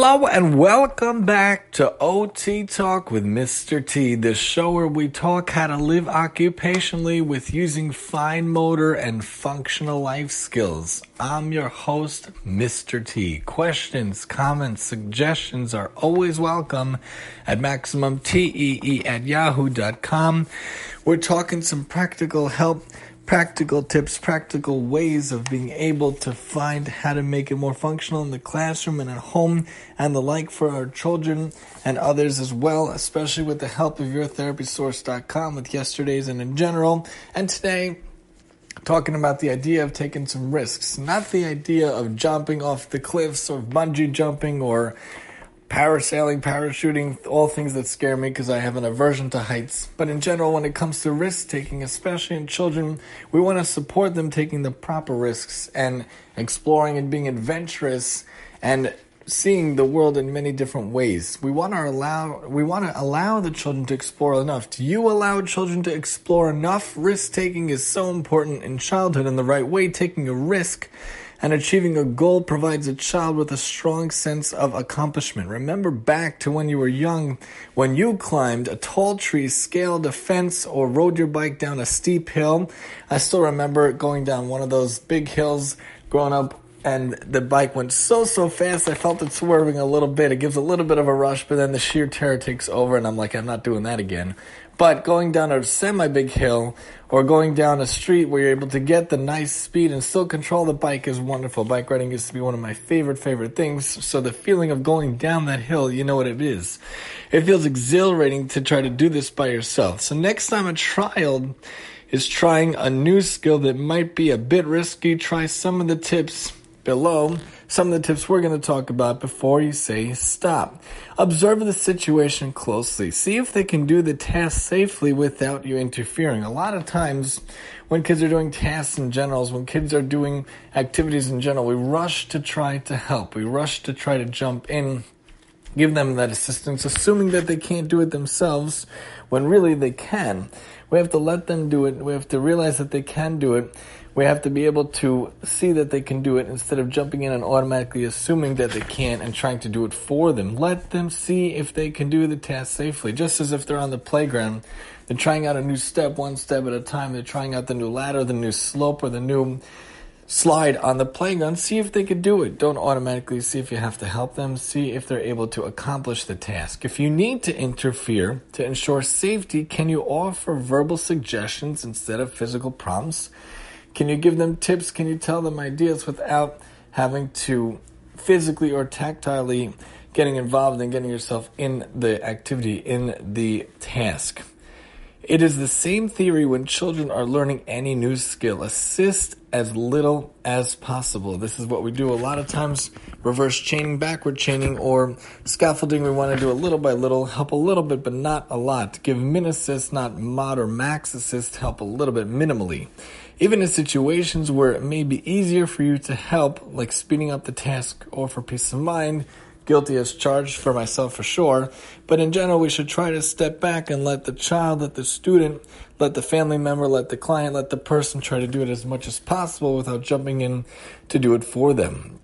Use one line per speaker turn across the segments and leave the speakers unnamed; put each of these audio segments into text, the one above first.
Hello and welcome back to OT Talk with Mr. T, the show where we talk how to live occupationally with using fine motor and functional life skills. I'm your host, Mr. T. Questions, comments, suggestions are always welcome at MaximumTEE at yahoo.com. We're talking some practical help practical tips, practical ways of being able to find how to make it more functional in the classroom and at home and the like for our children and others as well, especially with the help of yourtherapysource.com with yesterday's and in general. And today, talking about the idea of taking some risks, not the idea of jumping off the cliffs or bungee jumping or parasailing, parachuting, all things that scare me because I have an aversion to heights. But in general, when it comes to risk taking, especially in children, we want to support them taking the proper risks and exploring and being adventurous and seeing the world in many different ways. We want to allow we want to allow the children to explore enough. Do you allow children to explore enough? Risk taking is so important in childhood in the right way, taking a risk and achieving a goal provides a child with a strong sense of accomplishment. Remember back to when you were young, when you climbed a tall tree, scaled a fence, or rode your bike down a steep hill. I still remember going down one of those big hills growing up and the bike went so so fast I felt it swerving a little bit. It gives a little bit of a rush, but then the sheer terror takes over and I'm like I'm not doing that again. But going down a semi big hill or going down a street where you're able to get the nice speed and still control the bike is wonderful. Bike riding used to be one of my favorite, favorite things. So the feeling of going down that hill, you know what it is. It feels exhilarating to try to do this by yourself. So next time a child is trying a new skill that might be a bit risky, try some of the tips below some of the tips we're going to talk about before you say stop. Observe the situation closely. See if they can do the task safely without you interfering. A lot of times, when kids are doing tasks in general, when kids are doing activities in general, we rush to try to help. We rush to try to jump in, give them that assistance, assuming that they can't do it themselves when really they can. We have to let them do it. We have to realize that they can do it we have to be able to see that they can do it instead of jumping in and automatically assuming that they can't and trying to do it for them. Let them see if they can do the task safely, just as if they're on the playground. They're trying out a new step one step at a time. They're trying out the new ladder, the new slope, or the new slide on the playground. See if they can do it. Don't automatically see if you have to help them. See if they're able to accomplish the task. If you need to interfere to ensure safety, can you offer verbal suggestions instead of physical prompts? Can you give them tips? Can you tell them ideas without having to physically or tactilely getting involved and getting yourself in the activity, in the task? It is the same theory when children are learning any new skill. Assist as little as possible. This is what we do a lot of times reverse chaining, backward chaining, or scaffolding. We want to do a little by little, help a little bit, but not a lot. Give min assist, not mod or max assist, help a little bit minimally. Even in situations where it may be easier for you to help, like speeding up the task or for peace of mind, guilty as charged for myself for sure. But in general, we should try to step back and let the child, let the student, let the family member, let the client, let the person try to do it as much as possible without jumping in to do it for them.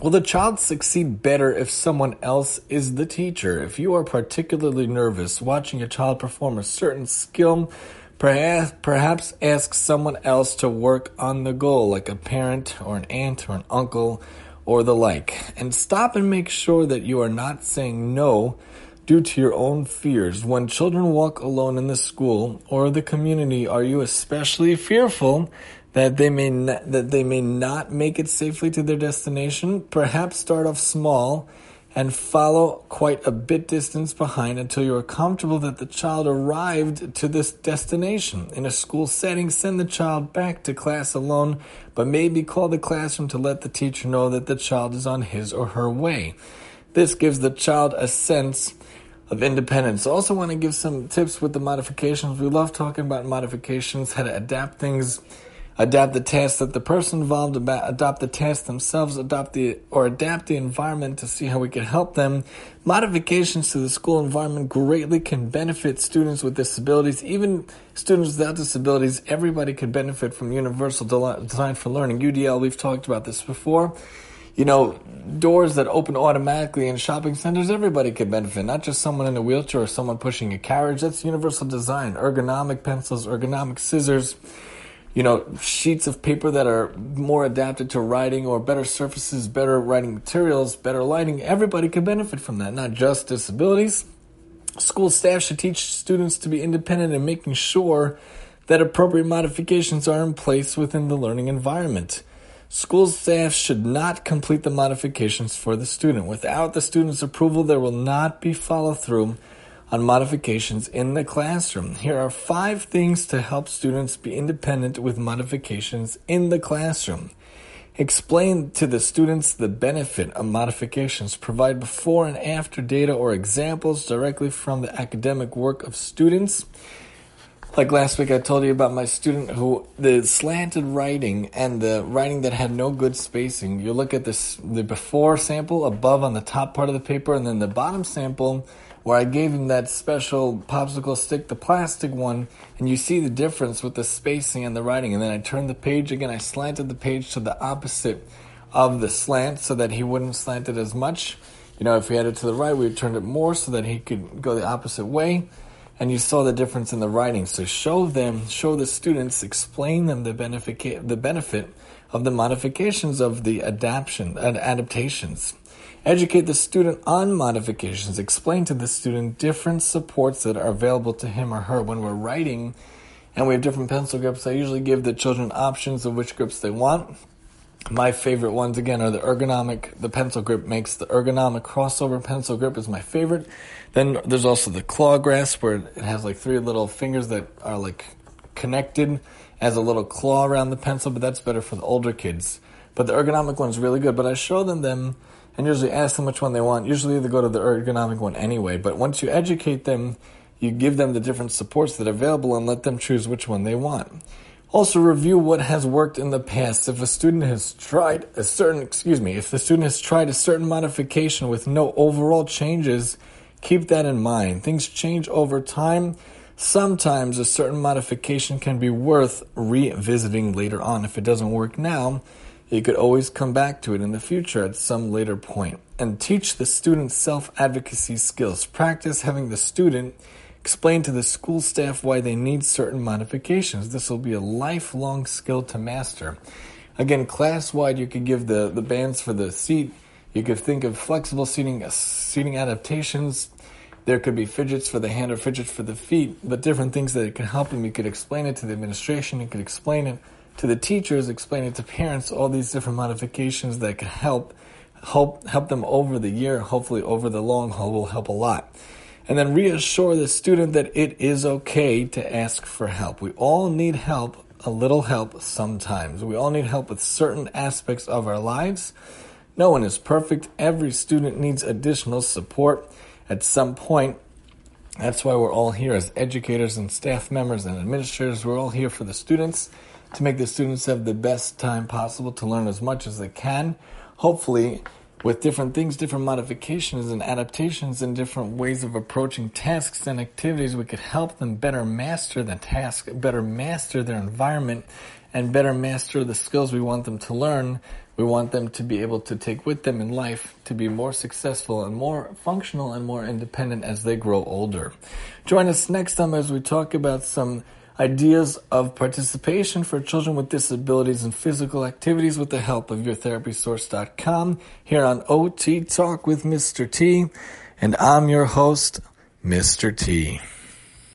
Will the child succeed better if someone else is the teacher? If you are particularly nervous watching a child perform a certain skill, Perhaps, perhaps ask someone else to work on the goal, like a parent or an aunt or an uncle or the like. And stop and make sure that you are not saying no due to your own fears. When children walk alone in the school or the community, are you especially fearful that they may not, that they may not make it safely to their destination? Perhaps start off small and follow quite a bit distance behind until you are comfortable that the child arrived to this destination. In a school setting, send the child back to class alone, but maybe call the classroom to let the teacher know that the child is on his or her way. This gives the child a sense of independence. Also want to give some tips with the modifications. We love talking about modifications, how to adapt things adapt the task that the person involved about adopt the task themselves adopt the or adapt the environment to see how we can help them. Modifications to the school environment greatly can benefit students with disabilities. Even students without disabilities everybody could benefit from universal design for learning. Udl we've talked about this before. You know, doors that open automatically in shopping centers, everybody could benefit, not just someone in a wheelchair or someone pushing a carriage. That's universal design. Ergonomic pencils, ergonomic scissors, you know, sheets of paper that are more adapted to writing or better surfaces, better writing materials, better lighting. Everybody could benefit from that, not just disabilities. School staff should teach students to be independent and making sure that appropriate modifications are in place within the learning environment. School staff should not complete the modifications for the student. Without the student's approval, there will not be follow through on modifications in the classroom. Here are five things to help students be independent with modifications in the classroom. Explain to the students the benefit of modifications. Provide before and after data or examples directly from the academic work of students. Like last week, I told you about my student who the slanted writing and the writing that had no good spacing. You look at this the before sample above on the top part of the paper, and then the bottom sample where I gave him that special popsicle stick, the plastic one, and you see the difference with the spacing and the writing. And then I turned the page again. I slanted the page to the opposite of the slant so that he wouldn't slant it as much. You know, if we had it to the right, we would turn it more so that he could go the opposite way and you saw the difference in the writing. So show them, show the students, explain them the benefit, the benefit of the modifications of the adaptation, adaptations. Educate the student on modifications. Explain to the student different supports that are available to him or her when we're writing. And we have different pencil grips. I usually give the children options of which grips they want. My favorite ones again are the ergonomic. The pencil grip makes the ergonomic crossover pencil grip is my favorite. Then there's also the claw grasp where it has like three little fingers that are like connected as a little claw around the pencil, but that's better for the older kids. But the ergonomic one's really good. But I show them them and usually ask them which one they want. Usually they go to the ergonomic one anyway. But once you educate them, you give them the different supports that are available and let them choose which one they want. Also review what has worked in the past. If a student has tried a certain, excuse me, if the student has tried a certain modification with no overall changes, keep that in mind. Things change over time. Sometimes a certain modification can be worth revisiting later on. If it doesn't work now, you could always come back to it in the future at some later. And teach the student self advocacy skills. Practice having the student Explain to the school staff why they need certain modifications. This will be a lifelong skill to master. Again, class wide, you could give the, the bands for the seat. You could think of flexible seating, uh, seating adaptations. There could be fidgets for the hand or fidgets for the feet, but different things that it can help them. You could explain it to the administration. You could explain it to the teachers, explain it to parents, all these different modifications that could help help help them over the year, hopefully over the long haul will help a lot and then reassure the student that it is okay to ask for help. We all need help, a little help sometimes. We all need help with certain aspects of our lives. No one is perfect. Every student needs additional support at some point. That's why we're all here as educators and staff members and administrators. We're all here for the students to make the students have the best time possible to learn as much as they can. Hopefully, with different things, different modifications and adaptations and different ways of approaching tasks and activities, we could help them better master the task, better master their environment, and better master the skills we want them to learn. We want them to be able to take with them in life to be more successful and more functional and more independent as they grow older. Join us next time as we talk about some ideas of participation for children with disabilities and physical activities with the help of yourtherapysource.com here on OT Talk with Mr. T. And I'm your host, Mr. T.